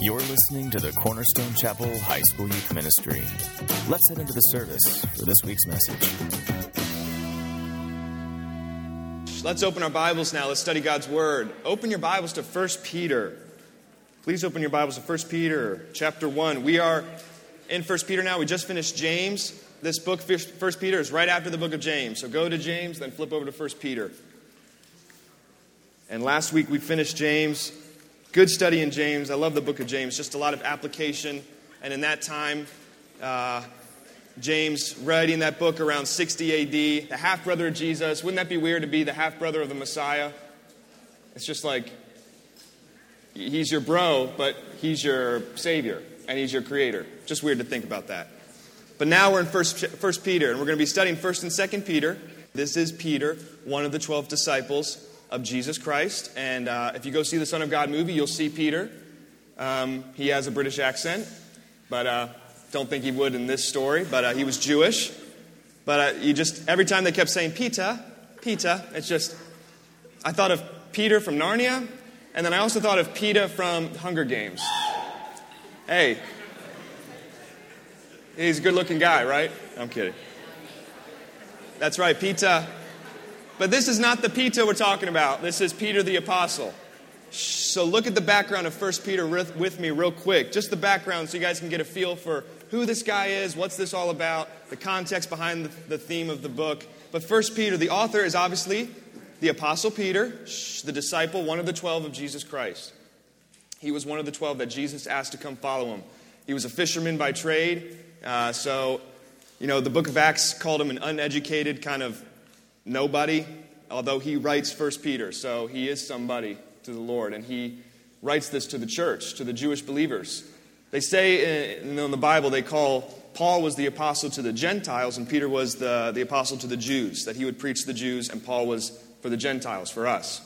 You're listening to the Cornerstone Chapel High School Youth Ministry. Let's head into the service for this week's message. Let's open our Bibles now. Let's study God's Word. Open your Bibles to 1 Peter. Please open your Bibles to 1 Peter chapter 1. We are in 1 Peter now. We just finished James. This book, 1 Peter, is right after the book of James. So go to James, then flip over to 1 Peter. And last week we finished James. Good study in James. I love the book of James. Just a lot of application. And in that time, uh, James writing that book around 60 AD, the half brother of Jesus. Wouldn't that be weird to be the half brother of the Messiah? It's just like he's your bro, but he's your savior and he's your creator. Just weird to think about that. But now we're in First, Peter, and we're going to be studying First and Second Peter. This is Peter, one of the twelve disciples of Jesus Christ. And uh, if you go see the Son of God movie, you'll see Peter. Um, he has a British accent, but uh, don't think he would in this story. But uh, he was Jewish. But uh, you just every time they kept saying Peter, Peter, it's just I thought of Peter from Narnia, and then I also thought of Peter from Hunger Games. Hey, he's a good-looking guy, right? I'm kidding. That's right, Peter but this is not the Peter we're talking about. This is Peter the Apostle. So look at the background of 1 Peter with me, real quick. Just the background so you guys can get a feel for who this guy is, what's this all about, the context behind the, the theme of the book. But 1 Peter, the author is obviously the Apostle Peter, the disciple, one of the 12 of Jesus Christ. He was one of the 12 that Jesus asked to come follow him. He was a fisherman by trade. Uh, so, you know, the book of Acts called him an uneducated kind of nobody, although he writes First Peter, so he is somebody to the Lord, and he writes this to the church, to the Jewish believers. They say in, the Bible, they call Paul was the apostle to the Gentiles, and Peter was the, the apostle to the Jews, that he would preach the Jews, and Paul was for the Gentiles, for us.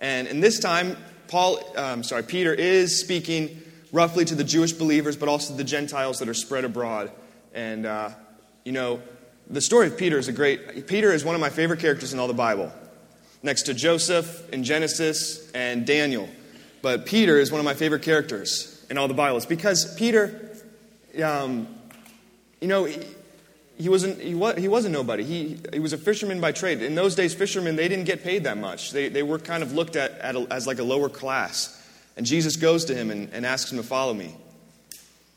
And in this time, Paul, um, sorry, Peter is speaking roughly to the Jewish believers, but also the Gentiles that are spread abroad. And, uh, you know, the story of Peter is a great. Peter is one of my favorite characters in all the Bible, next to Joseph in Genesis and Daniel. But Peter is one of my favorite characters in all the Bible. It's because Peter, um, you know, he, he wasn't he was, he wasn't nobody. He he was a fisherman by trade. In those days, fishermen they didn't get paid that much. They they were kind of looked at, at a, as like a lower class. And Jesus goes to him and, and asks him to follow me.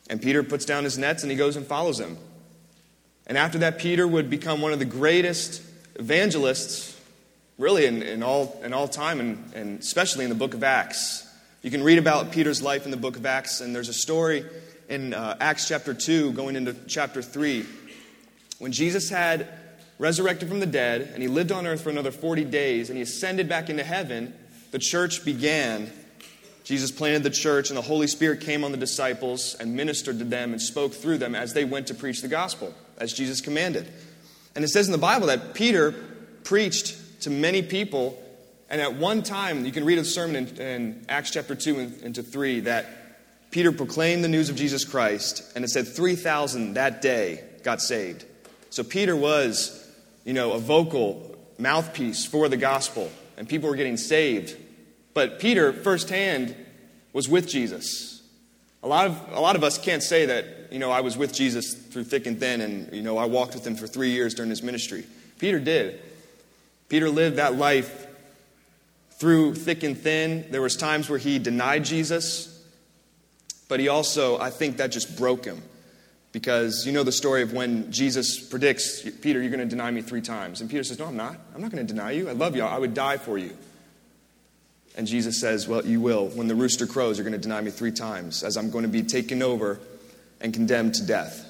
And Peter puts down his nets and he goes and follows him. And after that, Peter would become one of the greatest evangelists, really, in, in, all, in all time, and, and especially in the book of Acts. You can read about Peter's life in the book of Acts, and there's a story in uh, Acts chapter 2 going into chapter 3 when Jesus had resurrected from the dead and he lived on earth for another 40 days and he ascended back into heaven, the church began. Jesus planted the church, and the Holy Spirit came on the disciples and ministered to them and spoke through them as they went to preach the gospel, as Jesus commanded. And it says in the Bible that Peter preached to many people, and at one time, you can read a sermon in, in Acts chapter 2 and into 3, that Peter proclaimed the news of Jesus Christ, and it said 3,000 that day got saved. So Peter was, you know, a vocal mouthpiece for the gospel, and people were getting saved but Peter, firsthand, was with Jesus. A lot of, a lot of us can't say that, you know, I was with Jesus through thick and thin and, you know, I walked with him for three years during his ministry. Peter did. Peter lived that life through thick and thin. There was times where he denied Jesus, but he also, I think that just broke him. Because you know the story of when Jesus predicts, Peter, you're going to deny me three times. And Peter says, No, I'm not. I'm not going to deny you. I love you. I would die for you. And Jesus says, Well, you will. When the rooster crows, you're going to deny me three times, as I'm going to be taken over and condemned to death.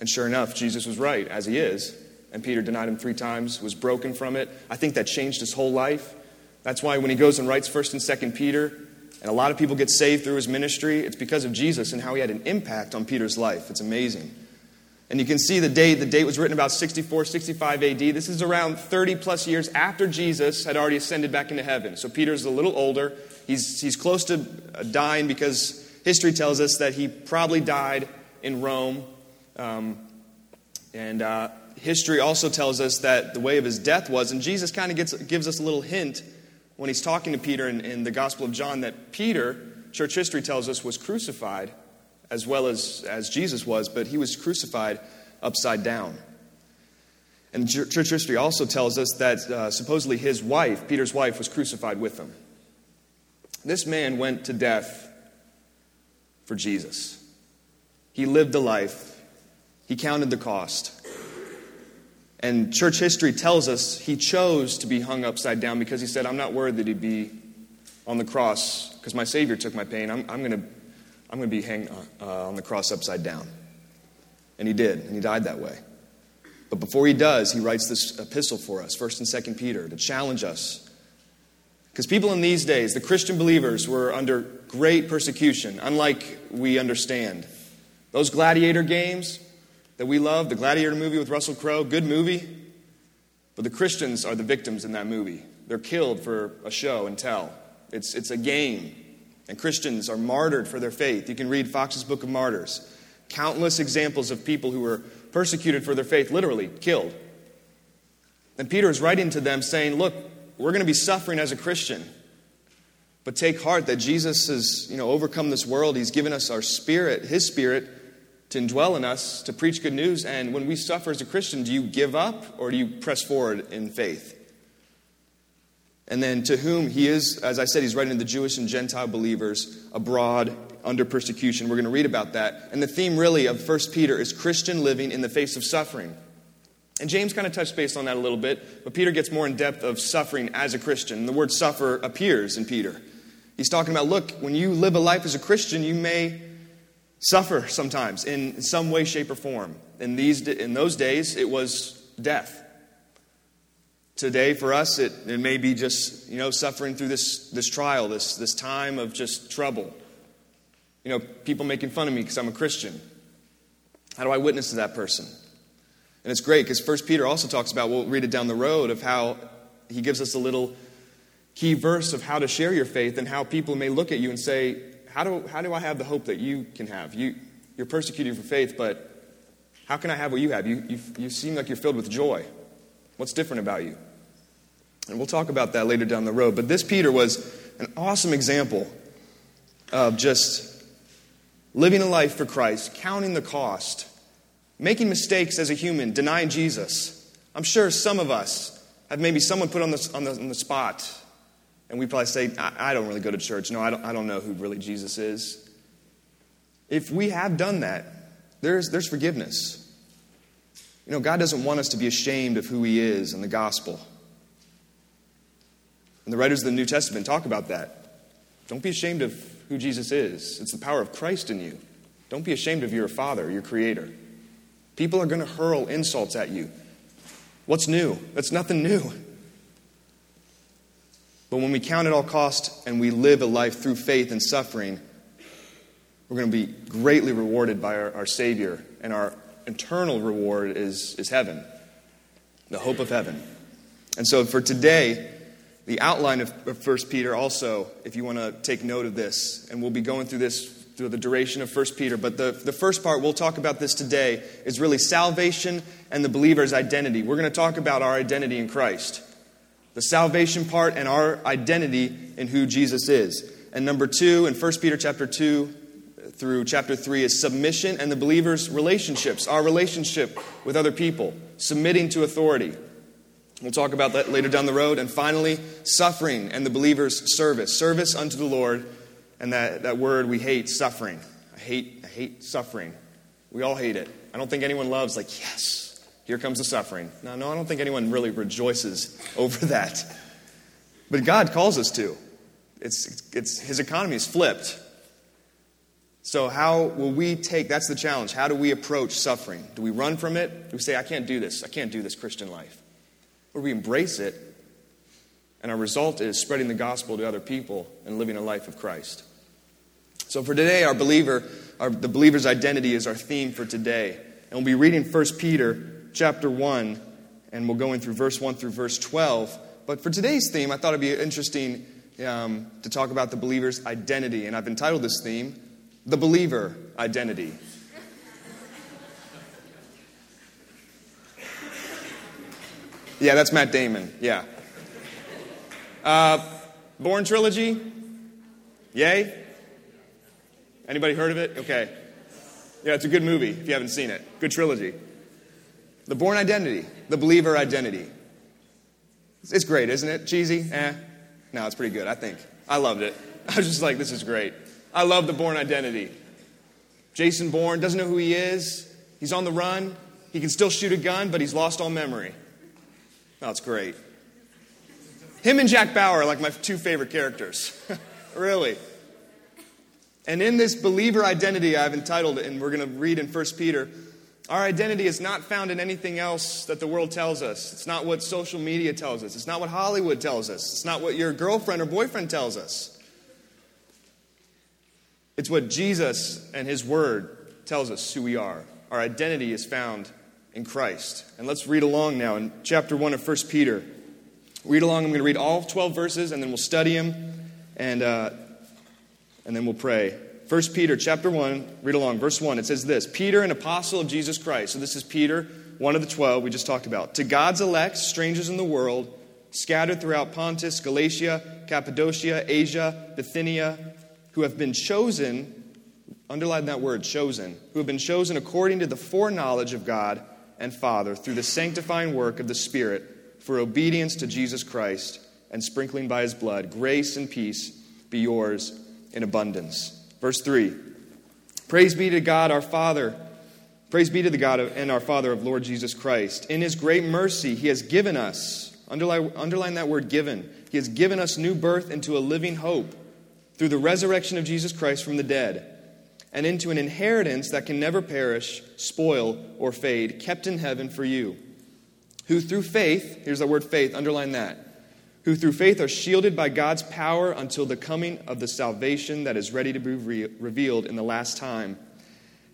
And sure enough, Jesus was right, as he is. And Peter denied him three times, was broken from it. I think that changed his whole life. That's why when he goes and writes 1st and 2nd Peter, and a lot of people get saved through his ministry, it's because of Jesus and how he had an impact on Peter's life. It's amazing. And you can see the date. The date was written about 64, 65 AD. This is around 30 plus years after Jesus had already ascended back into heaven. So Peter's a little older. He's, he's close to dying because history tells us that he probably died in Rome. Um, and uh, history also tells us that the way of his death was, and Jesus kind of gives us a little hint when he's talking to Peter in, in the Gospel of John that Peter church history tells us, was crucified as well as, as Jesus was, but he was crucified upside down. And church history also tells us that uh, supposedly his wife, Peter's wife, was crucified with him. This man went to death for Jesus. He lived a life, he counted the cost. And church history tells us he chose to be hung upside down because he said, I'm not worthy to be on the cross because my Savior took my pain. I'm, I'm going to I'm going to be hanged uh, on the cross upside down. And he did, and he died that way. But before he does, he writes this epistle for us, 1st and 2nd Peter, to challenge us. Because people in these days, the Christian believers, were under great persecution, unlike we understand. Those gladiator games that we love, the gladiator movie with Russell Crowe, good movie. But the Christians are the victims in that movie. They're killed for a show and tell. It's, it's a game. And Christians are martyred for their faith. You can read Fox's Book of Martyrs. Countless examples of people who were persecuted for their faith, literally killed. And Peter is writing to them saying, Look, we're going to be suffering as a Christian. But take heart that Jesus has you know, overcome this world. He's given us our spirit, his spirit, to indwell in us, to preach good news. And when we suffer as a Christian, do you give up or do you press forward in faith? And then to whom he is, as I said, he's writing to the Jewish and Gentile believers abroad under persecution. We're going to read about that. And the theme really of 1 Peter is Christian living in the face of suffering. And James kind of touched base on that a little bit, but Peter gets more in depth of suffering as a Christian. The word suffer appears in Peter. He's talking about look, when you live a life as a Christian, you may suffer sometimes in some way, shape, or form. In, these, in those days, it was death. Today, for us, it, it may be just, you know, suffering through this, this trial, this, this time of just trouble. You know, people making fun of me because I'm a Christian. How do I witness to that person? And it's great because First Peter also talks about, we'll read it down the road, of how he gives us a little key verse of how to share your faith and how people may look at you and say, How do, how do I have the hope that you can have? You, you're persecuted for faith, but how can I have what you have? You, you, you seem like you're filled with joy. What's different about you? And we'll talk about that later down the road. But this Peter was an awesome example of just living a life for Christ, counting the cost, making mistakes as a human, denying Jesus. I'm sure some of us have maybe someone put on the, on the, on the spot, and we probably say, I, I don't really go to church. No, I don't, I don't know who really Jesus is. If we have done that, there's, there's forgiveness. You know, God doesn't want us to be ashamed of who He is in the gospel. And the writers of the New Testament talk about that. Don't be ashamed of who Jesus is, it's the power of Christ in you. Don't be ashamed of your Father, your Creator. People are going to hurl insults at you. What's new? That's nothing new. But when we count at all cost and we live a life through faith and suffering, we're going to be greatly rewarded by our, our Savior and our eternal reward is, is heaven, the hope of heaven. And so for today, the outline of, of 1 Peter also, if you want to take note of this, and we'll be going through this through the duration of 1 Peter, but the, the first part, we'll talk about this today, is really salvation and the believer's identity. We're going to talk about our identity in Christ. The salvation part and our identity in who Jesus is. And number two, in 1 Peter chapter 2, through chapter 3 is submission and the believer's relationships, our relationship with other people, submitting to authority. We'll talk about that later down the road. And finally, suffering and the believer's service, service unto the Lord. And that, that word we hate, suffering. I hate, I hate suffering. We all hate it. I don't think anyone loves, like, yes, here comes the suffering. No, no, I don't think anyone really rejoices over that. But God calls us to. It's, it's, his economy is flipped. So, how will we take that's the challenge. How do we approach suffering? Do we run from it? Do we say, I can't do this? I can't do this Christian life? Or we embrace it, and our result is spreading the gospel to other people and living a life of Christ. So, for today, our believer, our, the believer's identity is our theme for today. And we'll be reading 1 Peter chapter 1, and we'll go in through verse 1 through verse 12. But for today's theme, I thought it'd be interesting um, to talk about the believer's identity. And I've entitled this theme, the believer identity. Yeah, that's Matt Damon. Yeah. Uh, Bourne trilogy? Yay? Anybody heard of it? Okay. Yeah, it's a good movie if you haven't seen it. Good trilogy. The Bourne Identity, the believer identity. It's great, isn't it? Cheesy? Eh. No, it's pretty good, I think. I loved it. I was just like, this is great. I love the Bourne Identity. Jason Bourne doesn't know who he is. He's on the run. He can still shoot a gun, but he's lost all memory. Oh, That's great. Him and Jack Bauer are like my two favorite characters. really. And in this believer identity, I've entitled it, and we're going to read in 1 Peter, our identity is not found in anything else that the world tells us. It's not what social media tells us. It's not what Hollywood tells us. It's not what your girlfriend or boyfriend tells us. It's what Jesus and His Word tells us who we are. Our identity is found in Christ. And let's read along now in chapter 1 of 1 Peter. Read along. I'm going to read all 12 verses, and then we'll study them, and, uh, and then we'll pray. 1 Peter chapter 1, read along, verse 1. It says this Peter, an apostle of Jesus Christ. So this is Peter, one of the 12 we just talked about. To God's elect, strangers in the world, scattered throughout Pontus, Galatia, Cappadocia, Asia, Bithynia, who have been chosen, underline that word, chosen, who have been chosen according to the foreknowledge of God and Father through the sanctifying work of the Spirit for obedience to Jesus Christ and sprinkling by his blood. Grace and peace be yours in abundance. Verse 3 Praise be to God our Father. Praise be to the God and our Father of Lord Jesus Christ. In his great mercy, he has given us, underline, underline that word given, he has given us new birth into a living hope through the resurrection of Jesus Christ from the dead, and into an inheritance that can never perish, spoil, or fade, kept in heaven for you, who through faith, here's the word faith, underline that, who through faith are shielded by God's power until the coming of the salvation that is ready to be re- revealed in the last time.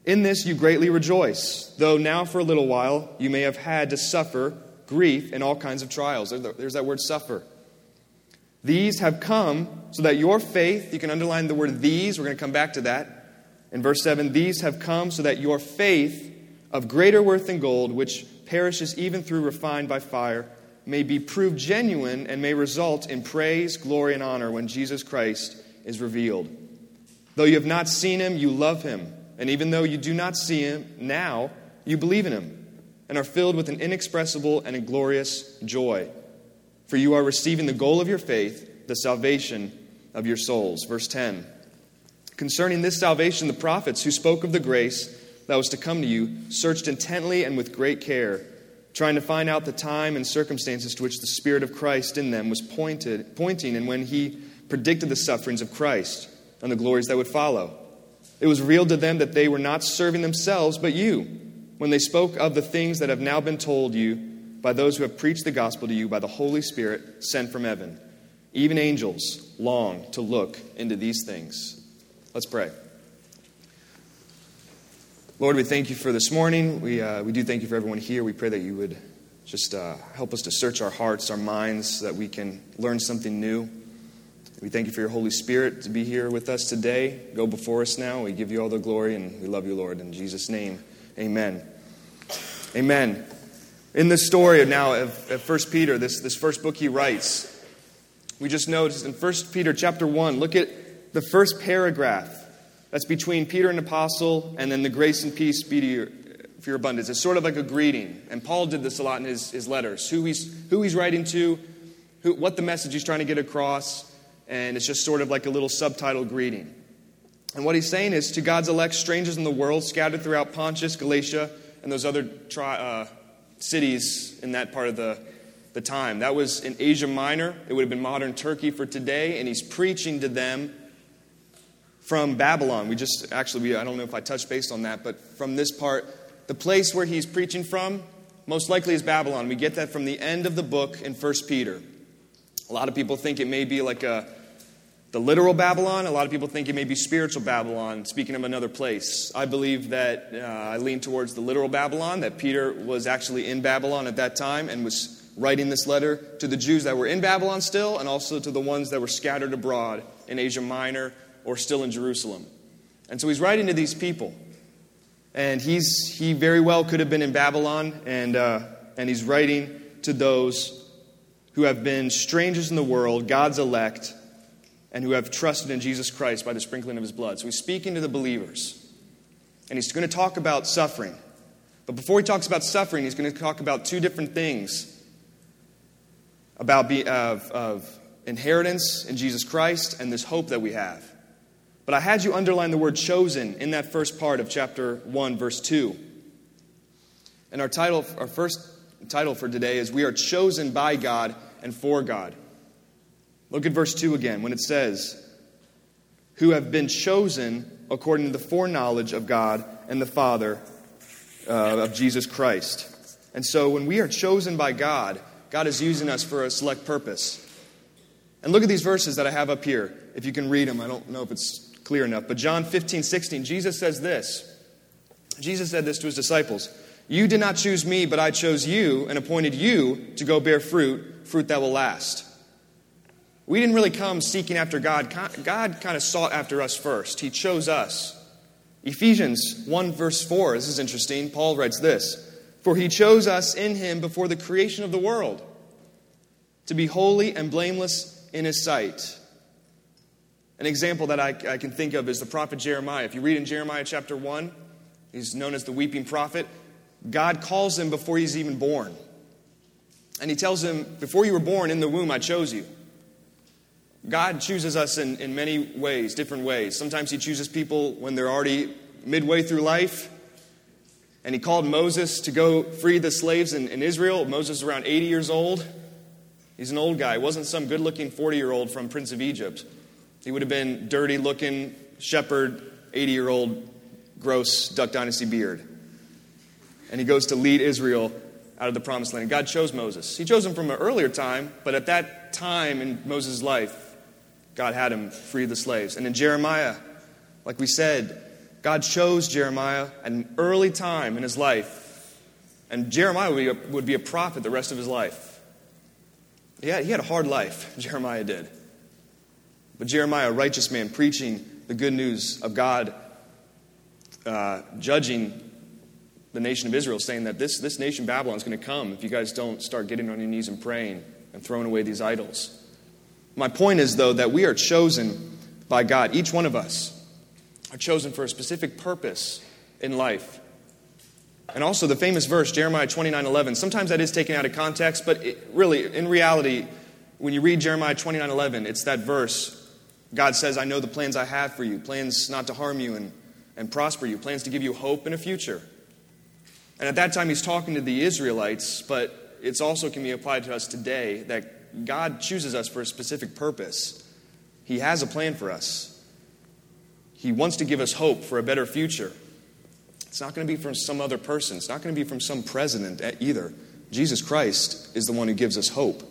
In this you greatly rejoice, though now for a little while you may have had to suffer grief and all kinds of trials. There's that word suffer. These have come so that your faith, you can underline the word these, we're going to come back to that. In verse 7, these have come so that your faith of greater worth than gold, which perishes even through refined by fire, may be proved genuine and may result in praise, glory, and honor when Jesus Christ is revealed. Though you have not seen him, you love him. And even though you do not see him now, you believe in him and are filled with an inexpressible and a glorious joy for you are receiving the goal of your faith, the salvation of your souls. Verse 10. Concerning this salvation, the prophets who spoke of the grace that was to come to you searched intently and with great care, trying to find out the time and circumstances to which the Spirit of Christ in them was pointed, pointing, and when he predicted the sufferings of Christ and the glories that would follow. It was revealed to them that they were not serving themselves, but you, when they spoke of the things that have now been told you by those who have preached the gospel to you by the Holy Spirit sent from heaven. Even angels long to look into these things. Let's pray. Lord, we thank you for this morning. We, uh, we do thank you for everyone here. We pray that you would just uh, help us to search our hearts, our minds, so that we can learn something new. We thank you for your Holy Spirit to be here with us today. Go before us now. We give you all the glory and we love you, Lord. In Jesus' name, amen. Amen. In this story now of, of 1 Peter, this, this first book he writes, we just noticed in 1 Peter chapter 1, look at the first paragraph that's between Peter and apostle, and then the grace and peace be to your, for your abundance. It's sort of like a greeting. And Paul did this a lot in his, his letters who he's, who he's writing to, who, what the message he's trying to get across, and it's just sort of like a little subtitle greeting. And what he's saying is to God's elect, strangers in the world, scattered throughout Pontus, Galatia, and those other tri, uh, cities in that part of the, the time. That was in Asia Minor. It would have been modern Turkey for today, and he's preaching to them from Babylon. We just actually, we, I don't know if I touched base on that, but from this part, the place where he's preaching from most likely is Babylon. We get that from the end of the book in 1 Peter. A lot of people think it may be like a the literal Babylon. A lot of people think it may be spiritual Babylon, speaking of another place. I believe that uh, I lean towards the literal Babylon, that Peter was actually in Babylon at that time and was writing this letter to the Jews that were in Babylon still, and also to the ones that were scattered abroad in Asia Minor or still in Jerusalem. And so he's writing to these people. And he's, he very well could have been in Babylon, and, uh, and he's writing to those who have been strangers in the world, God's elect, and who have trusted in Jesus Christ by the sprinkling of his blood. So he's speaking to the believers. And he's going to talk about suffering. But before he talks about suffering, he's going to talk about two different things about be, of, of inheritance in Jesus Christ and this hope that we have. But I had you underline the word chosen in that first part of chapter 1, verse 2. And our title, our first title for today is We Are Chosen by God and for God. Look at verse 2 again when it says, Who have been chosen according to the foreknowledge of God and the Father uh, of Jesus Christ. And so when we are chosen by God, God is using us for a select purpose. And look at these verses that I have up here. If you can read them, I don't know if it's clear enough. But John 15, 16, Jesus says this. Jesus said this to his disciples You did not choose me, but I chose you and appointed you to go bear fruit, fruit that will last. We didn't really come seeking after God. God kind of sought after us first. He chose us. Ephesians 1, verse 4, this is interesting. Paul writes this For he chose us in him before the creation of the world to be holy and blameless in his sight. An example that I, I can think of is the prophet Jeremiah. If you read in Jeremiah chapter 1, he's known as the weeping prophet. God calls him before he's even born. And he tells him, Before you were born in the womb, I chose you. God chooses us in, in many ways, different ways. Sometimes He chooses people when they're already midway through life. And He called Moses to go free the slaves in, in Israel. Moses is around 80 years old. He's an old guy. He wasn't some good looking 40 year old from Prince of Egypt. He would have been dirty looking shepherd, 80 year old, gross Duck Dynasty beard. And he goes to lead Israel out of the promised land. God chose Moses. He chose him from an earlier time, but at that time in Moses' life, God had him free the slaves. And in Jeremiah, like we said, God chose Jeremiah at an early time in his life. And Jeremiah would be a, would be a prophet the rest of his life. Yeah, he had a hard life, Jeremiah did. But Jeremiah, a righteous man, preaching the good news of God, uh, judging the nation of Israel, saying that this, this nation, Babylon, is going to come if you guys don't start getting on your knees and praying and throwing away these idols. My point is, though, that we are chosen by God. Each one of us are chosen for a specific purpose in life. And also the famous verse, Jeremiah 29 11. Sometimes that is taken out of context, but it, really, in reality, when you read Jeremiah 29 11, it's that verse. God says, I know the plans I have for you, plans not to harm you and, and prosper you, plans to give you hope and a future. And at that time, he's talking to the Israelites, but it also can be applied to us today that God chooses us for a specific purpose. He has a plan for us. He wants to give us hope for a better future. It's not going to be from some other person, it's not going to be from some president either. Jesus Christ is the one who gives us hope.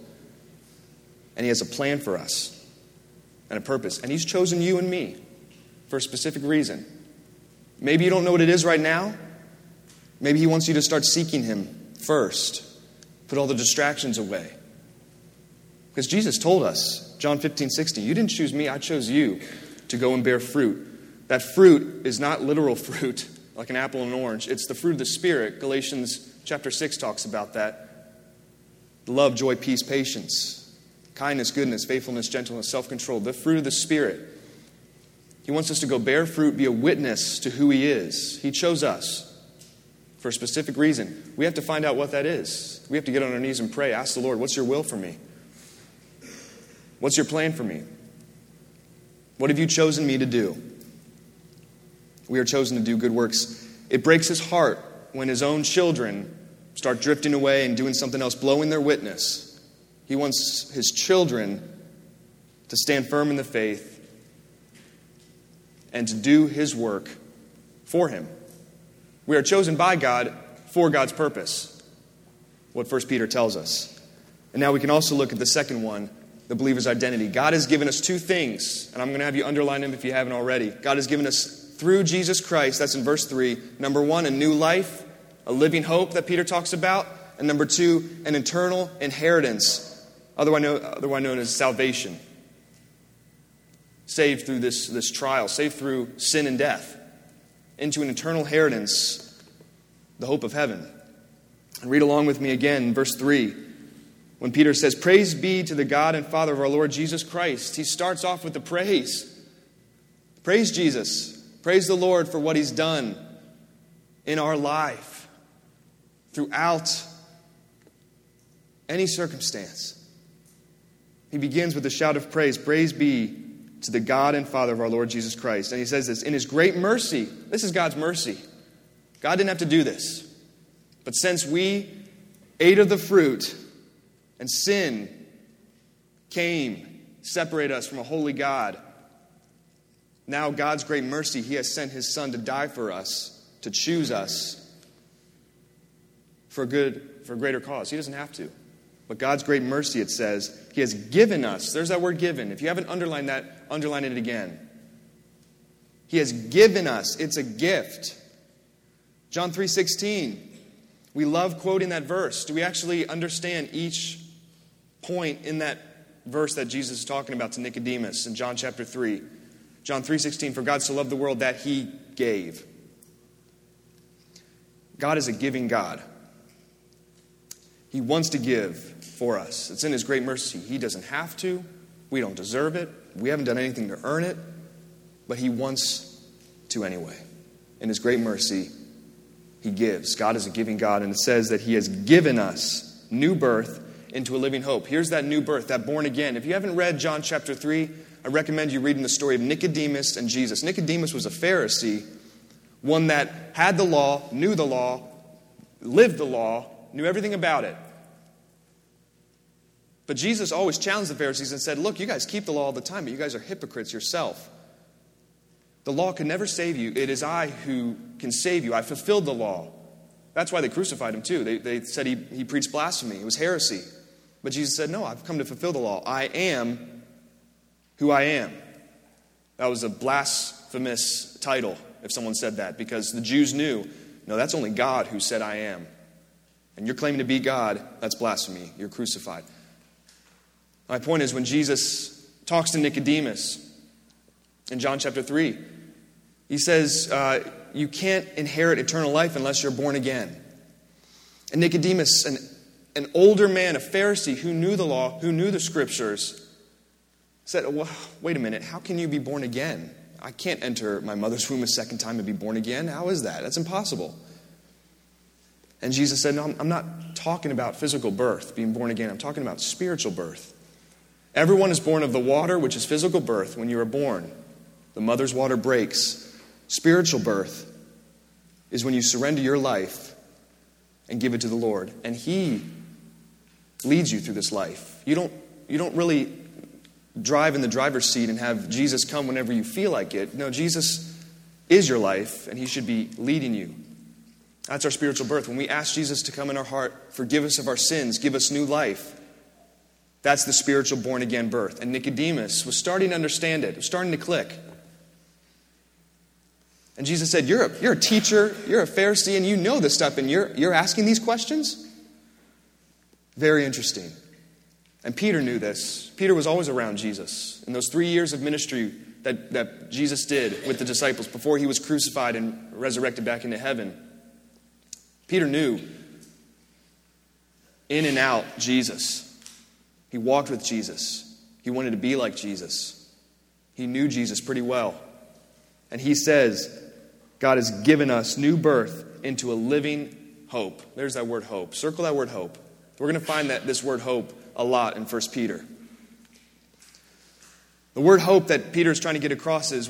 And He has a plan for us and a purpose. And He's chosen you and me for a specific reason. Maybe you don't know what it is right now. Maybe He wants you to start seeking Him first, put all the distractions away. Because Jesus told us, John 15, 16, you didn't choose me, I chose you to go and bear fruit. That fruit is not literal fruit, like an apple and an orange. It's the fruit of the Spirit. Galatians chapter 6 talks about that. Love, joy, peace, patience, kindness, goodness, faithfulness, gentleness, self control. The fruit of the Spirit. He wants us to go bear fruit, be a witness to who He is. He chose us for a specific reason. We have to find out what that is. We have to get on our knees and pray. Ask the Lord, what's your will for me? What's your plan for me? What have you chosen me to do? We are chosen to do good works. It breaks his heart when his own children start drifting away and doing something else, blowing their witness. He wants his children to stand firm in the faith and to do his work for him. We are chosen by God for God's purpose, what 1 Peter tells us. And now we can also look at the second one the believer's identity. God has given us two things, and I'm going to have you underline them if you haven't already. God has given us through Jesus Christ, that's in verse 3, number one, a new life, a living hope that Peter talks about, and number two, an eternal inheritance, otherwise known, otherwise known as salvation. Saved through this, this trial, saved through sin and death, into an eternal inheritance, the hope of heaven. And read along with me again, verse 3. When Peter says, Praise be to the God and Father of our Lord Jesus Christ, he starts off with the praise. Praise Jesus. Praise the Lord for what he's done in our life throughout any circumstance. He begins with a shout of praise Praise be to the God and Father of our Lord Jesus Christ. And he says this In his great mercy, this is God's mercy. God didn't have to do this. But since we ate of the fruit and sin came, separate us from a holy God, now God's great mercy, he has sent his son to die for us, to choose us for good for a greater cause. He doesn't have to. But God's great mercy, it says, He has given us. There's that word given. If you haven't underlined that, underline it again. He has given us. It's a gift. John 3:16. We love quoting that verse. Do we actually understand each point in that verse that Jesus is talking about to Nicodemus in John chapter 3? John 3:16 for God so loved the world that he gave. God is a giving God. He wants to give for us. It's in His great mercy. He doesn't have to. We don't deserve it. We haven't done anything to earn it. But He wants to anyway. In His great mercy, He gives. God is a giving God, and it says that He has given us new birth into a living hope. Here's that new birth, that born again. If you haven't read John chapter 3, I recommend you reading the story of Nicodemus and Jesus. Nicodemus was a Pharisee, one that had the law, knew the law, lived the law, knew everything about it. But Jesus always challenged the Pharisees and said, Look, you guys keep the law all the time, but you guys are hypocrites yourself. The law can never save you. It is I who can save you. I fulfilled the law. That's why they crucified him, too. They, they said he, he preached blasphemy, it was heresy. But Jesus said, No, I've come to fulfill the law. I am who I am. That was a blasphemous title if someone said that, because the Jews knew, no, that's only God who said I am. And you're claiming to be God, that's blasphemy. You're crucified. My point is when Jesus talks to Nicodemus in John chapter 3, he says, uh, You can't inherit eternal life unless you're born again. And Nicodemus, an, an older man, a Pharisee who knew the law, who knew the scriptures, said, well, Wait a minute, how can you be born again? I can't enter my mother's womb a second time and be born again. How is that? That's impossible. And Jesus said, No, I'm not talking about physical birth, being born again. I'm talking about spiritual birth. Everyone is born of the water, which is physical birth, when you are born. The mother's water breaks. Spiritual birth is when you surrender your life and give it to the Lord. And He leads you through this life. You don't, you don't really drive in the driver's seat and have Jesus come whenever you feel like it. No, Jesus is your life, and He should be leading you. That's our spiritual birth. When we ask Jesus to come in our heart, forgive us of our sins, give us new life, that's the spiritual born again birth. And Nicodemus was starting to understand it, it was starting to click. And Jesus said, You're a, you're a teacher, you're a Pharisee, and you know this stuff, and you're, you're asking these questions? Very interesting. And Peter knew this. Peter was always around Jesus. In those three years of ministry that, that Jesus did with the disciples before he was crucified and resurrected back into heaven, Peter knew in and out Jesus. He walked with Jesus. He wanted to be like Jesus. He knew Jesus pretty well. And he says, God has given us new birth into a living hope. There's that word hope. Circle that word hope. We're going to find that this word hope a lot in 1 Peter. The word hope that Peter is trying to get across is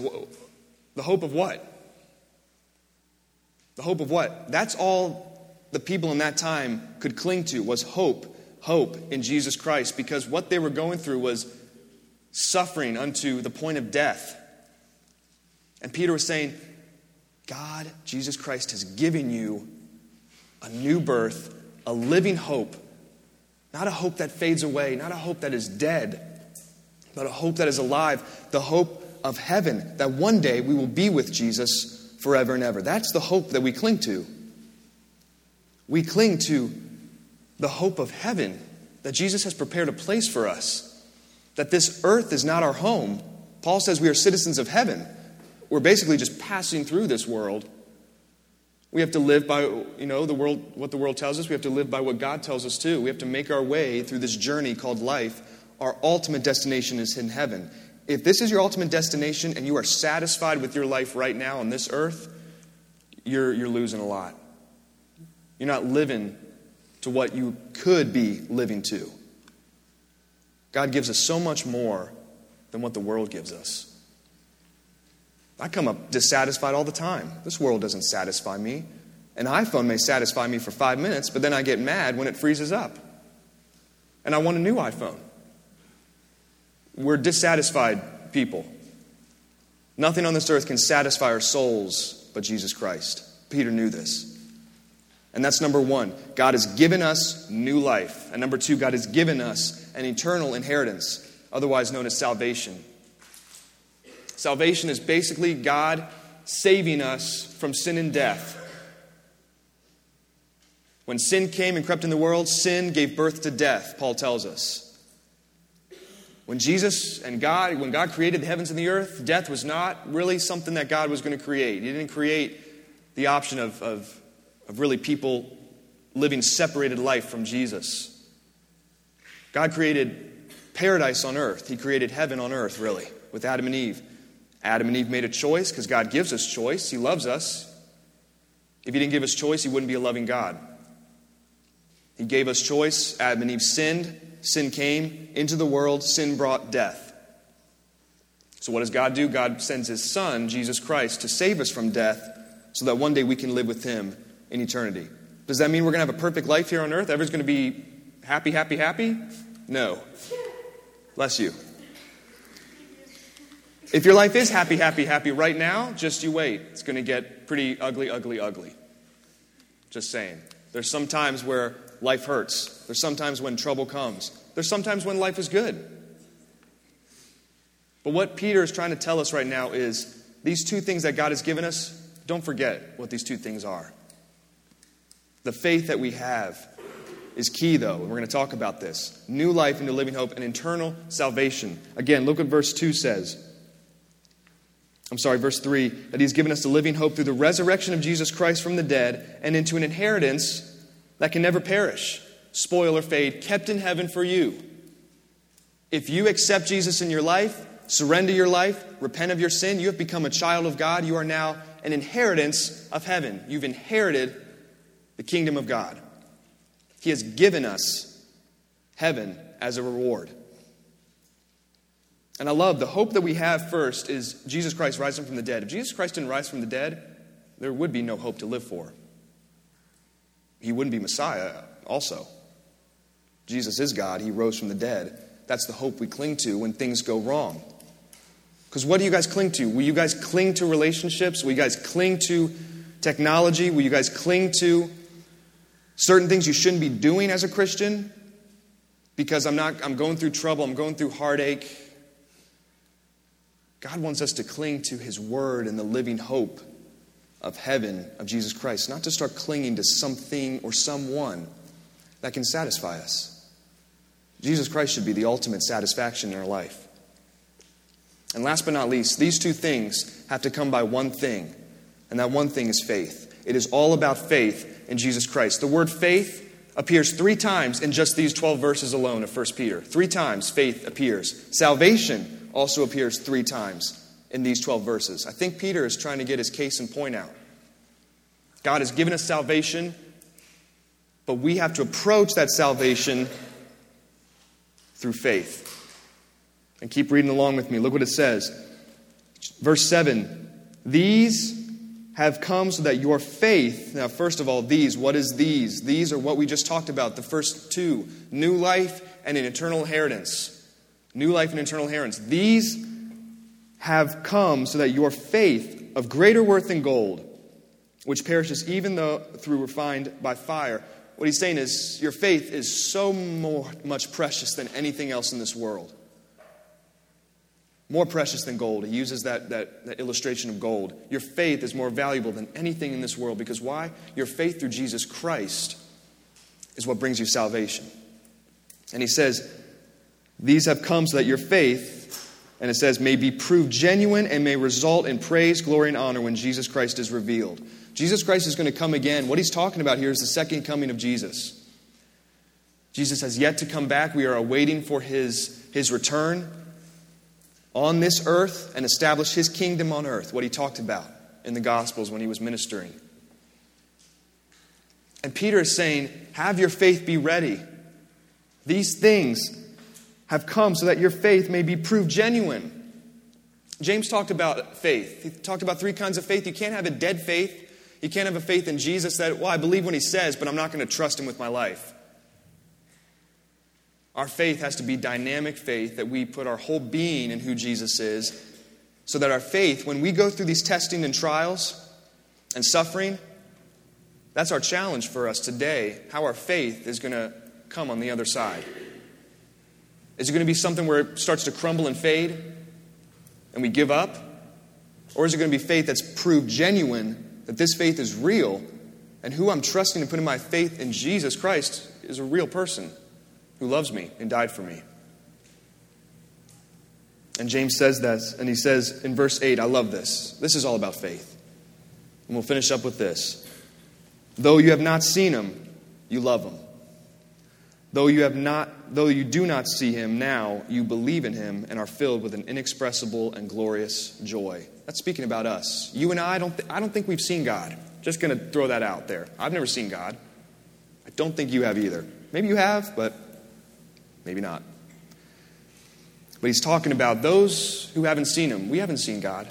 the hope of what? The hope of what? That's all the people in that time could cling to was hope hope in Jesus Christ because what they were going through was suffering unto the point of death. And Peter was saying, God, Jesus Christ, has given you a new birth, a living hope. Not a hope that fades away, not a hope that is dead, but a hope that is alive, the hope of heaven, that one day we will be with Jesus forever and ever. That's the hope that we cling to. We cling to the hope of heaven, that Jesus has prepared a place for us, that this earth is not our home. Paul says we are citizens of heaven. We're basically just passing through this world. We have to live by, you know, the world, what the world tells us. We have to live by what God tells us too. We have to make our way through this journey called life. Our ultimate destination is in heaven. If this is your ultimate destination and you are satisfied with your life right now on this earth, you're, you're losing a lot. You're not living to what you could be living to. God gives us so much more than what the world gives us. I come up dissatisfied all the time. This world doesn't satisfy me. An iPhone may satisfy me for five minutes, but then I get mad when it freezes up. And I want a new iPhone. We're dissatisfied people. Nothing on this earth can satisfy our souls but Jesus Christ. Peter knew this. And that's number one. God has given us new life. And number two, God has given us an eternal inheritance, otherwise known as salvation. Salvation is basically God saving us from sin and death. When sin came and crept in the world, sin gave birth to death, Paul tells us. When Jesus and God, when God created the heavens and the earth, death was not really something that God was going to create. He didn't create the option of, of, of really people living separated life from Jesus. God created paradise on earth, He created heaven on earth, really, with Adam and Eve. Adam and Eve made a choice because God gives us choice. He loves us. If He didn't give us choice, He wouldn't be a loving God. He gave us choice. Adam and Eve sinned. Sin came into the world. Sin brought death. So, what does God do? God sends His Son, Jesus Christ, to save us from death so that one day we can live with Him in eternity. Does that mean we're going to have a perfect life here on earth? Everyone's going to be happy, happy, happy? No. Bless you. If your life is happy, happy, happy right now, just you wait. It's going to get pretty ugly, ugly, ugly. Just saying. There's some times where life hurts. There's sometimes when trouble comes. There's sometimes when life is good. But what Peter is trying to tell us right now is these two things that God has given us, don't forget what these two things are. The faith that we have is key, though, and we're going to talk about this. New life into living hope and eternal salvation. Again, look what verse 2 says. I'm sorry, verse 3 that he's given us a living hope through the resurrection of Jesus Christ from the dead and into an inheritance that can never perish, spoil or fade, kept in heaven for you. If you accept Jesus in your life, surrender your life, repent of your sin, you have become a child of God. You are now an inheritance of heaven. You've inherited the kingdom of God. He has given us heaven as a reward. And I love the hope that we have first is Jesus Christ rising from the dead. If Jesus Christ didn't rise from the dead, there would be no hope to live for. He wouldn't be Messiah, uh, also. Jesus is God. He rose from the dead. That's the hope we cling to when things go wrong. Because what do you guys cling to? Will you guys cling to relationships? Will you guys cling to technology? Will you guys cling to certain things you shouldn't be doing as a Christian? Because I'm not I'm going through trouble, I'm going through heartache, God wants us to cling to His Word and the living hope of heaven, of Jesus Christ, not to start clinging to something or someone that can satisfy us. Jesus Christ should be the ultimate satisfaction in our life. And last but not least, these two things have to come by one thing, and that one thing is faith. It is all about faith in Jesus Christ. The word faith appears three times in just these 12 verses alone of 1 Peter. Three times faith appears. Salvation also appears three times in these 12 verses. I think Peter is trying to get his case and point out. God has given us salvation, but we have to approach that salvation through faith. And keep reading along with me. Look what it says. Verse 7 These have come so that your faith, now, first of all, these, what is these? These are what we just talked about, the first two new life and an eternal inheritance new life and eternal inheritance. These have come so that your faith of greater worth than gold, which perishes even though through refined by fire. What he's saying is your faith is so more, much precious than anything else in this world. More precious than gold. He uses that, that, that illustration of gold. Your faith is more valuable than anything in this world because why? Your faith through Jesus Christ is what brings you salvation. And he says, these have come so that your faith And it says, may be proved genuine and may result in praise, glory, and honor when Jesus Christ is revealed. Jesus Christ is going to come again. What he's talking about here is the second coming of Jesus. Jesus has yet to come back. We are awaiting for his, his return on this earth and establish his kingdom on earth, what he talked about in the Gospels when he was ministering. And Peter is saying, Have your faith be ready. These things have come so that your faith may be proved genuine. James talked about faith. He talked about three kinds of faith. You can't have a dead faith. You can't have a faith in Jesus that, well, I believe what he says, but I'm not going to trust him with my life. Our faith has to be dynamic faith, that we put our whole being in who Jesus is, so that our faith, when we go through these testing and trials and suffering, that's our challenge for us today, how our faith is going to come on the other side. Is it going to be something where it starts to crumble and fade and we give up? Or is it going to be faith that's proved genuine, that this faith is real, and who I'm trusting and putting my faith in Jesus Christ is a real person who loves me and died for me? And James says that, and he says in verse 8, I love this. This is all about faith. And we'll finish up with this. Though you have not seen him, you love him. Though you have not though you do not see him now, you believe in him and are filled with an inexpressible and glorious joy. That's speaking about us. You and I, don't, th- I don't think we've seen God. Just going to throw that out there. I've never seen God. I don't think you have either. Maybe you have, but maybe not. But he's talking about those who haven't seen him. We haven't seen God.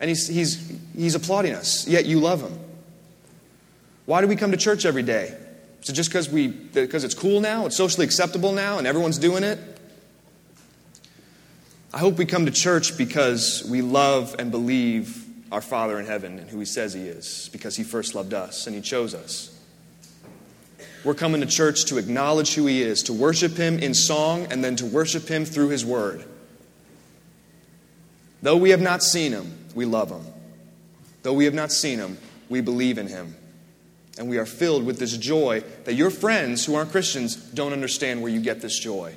And he's, he's, he's applauding us, yet you love him. Why do we come to church every day? It just because we because it's cool now, it's socially acceptable now, and everyone's doing it? I hope we come to church because we love and believe our Father in heaven and who He says He is, because He first loved us and He chose us. We're coming to church to acknowledge who He is, to worship Him in song, and then to worship Him through His Word. Though we have not seen Him, we love Him. Though we have not seen Him, we believe in Him. And we are filled with this joy that your friends who aren't Christians don't understand where you get this joy.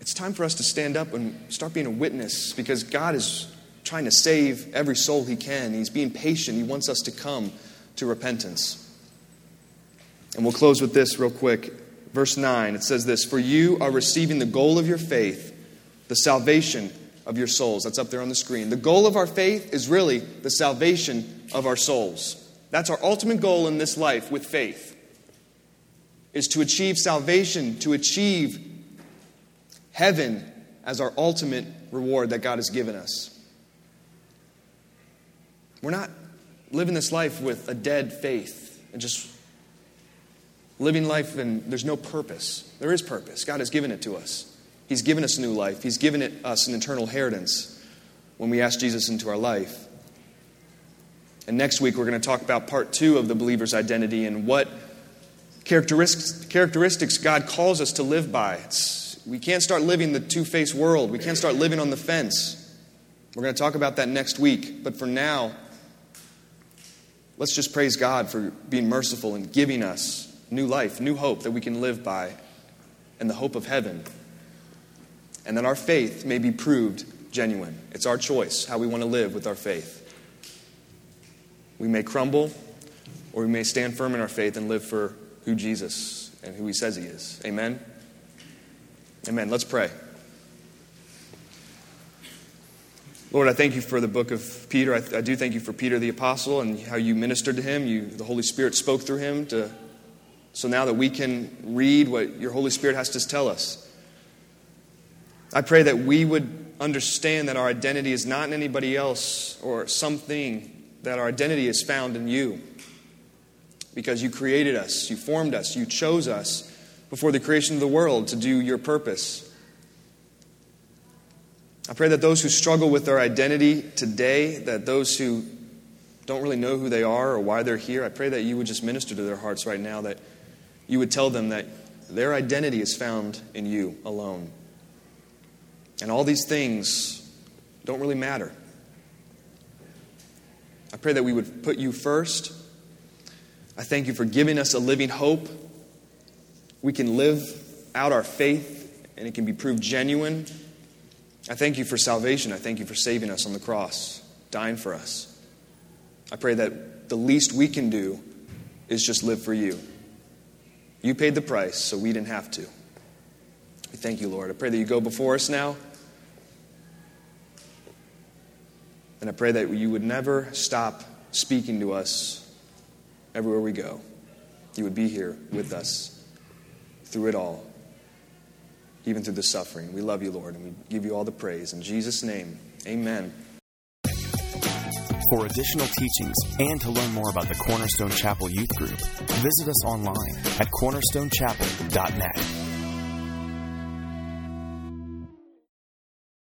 It's time for us to stand up and start being a witness because God is trying to save every soul He can. He's being patient. He wants us to come to repentance. And we'll close with this real quick. Verse 9, it says this For you are receiving the goal of your faith, the salvation of your souls. That's up there on the screen. The goal of our faith is really the salvation of our souls. That's our ultimate goal in this life with faith. Is to achieve salvation, to achieve heaven as our ultimate reward that God has given us. We're not living this life with a dead faith and just living life and there's no purpose. There is purpose. God has given it to us. He's given us new life. He's given it, us an eternal inheritance when we ask Jesus into our life. And next week, we're going to talk about part two of the believer's identity and what characteristics, characteristics God calls us to live by. It's, we can't start living the two faced world, we can't start living on the fence. We're going to talk about that next week. But for now, let's just praise God for being merciful and giving us new life, new hope that we can live by, and the hope of heaven. And that our faith may be proved genuine. It's our choice how we want to live with our faith. We may crumble, or we may stand firm in our faith and live for who Jesus and who he says he is. Amen? Amen. Let's pray. Lord, I thank you for the book of Peter. I, I, do thank you for Peter the apostle and how you ministered to him. You, the Holy Spirit spoke through him to, so now that we can read what your Holy Spirit has to tell us. I pray that we would understand that our identity is not in anybody else or something that our identity is found in you. Because you created us, you formed us, you chose us before the creation of the world to do your purpose. I pray that those who struggle with their identity today, that those who don't really know who they are or why they're here, I pray that you would just minister to their hearts right now, that you would tell them that their identity is found in you alone. And all these things don't really matter. I pray that we would put you first. I thank you for giving us a living hope. We can live out our faith and it can be proved genuine I thank you for salvation. I thank you for saving us on the cross, dying for us. I pray that the least we can do is just live for you. You paid the price, so we didn't have to. We thank you, Lord. I pray that you go before us now. And I pray that you would never stop speaking to us everywhere we go. You would be here with us through it all, even through the suffering. We love you, Lord, and we give you all the praise. In Jesus' name, amen. For additional teachings and to learn more about the Cornerstone Chapel Youth Group, visit us online at cornerstonechapel.net.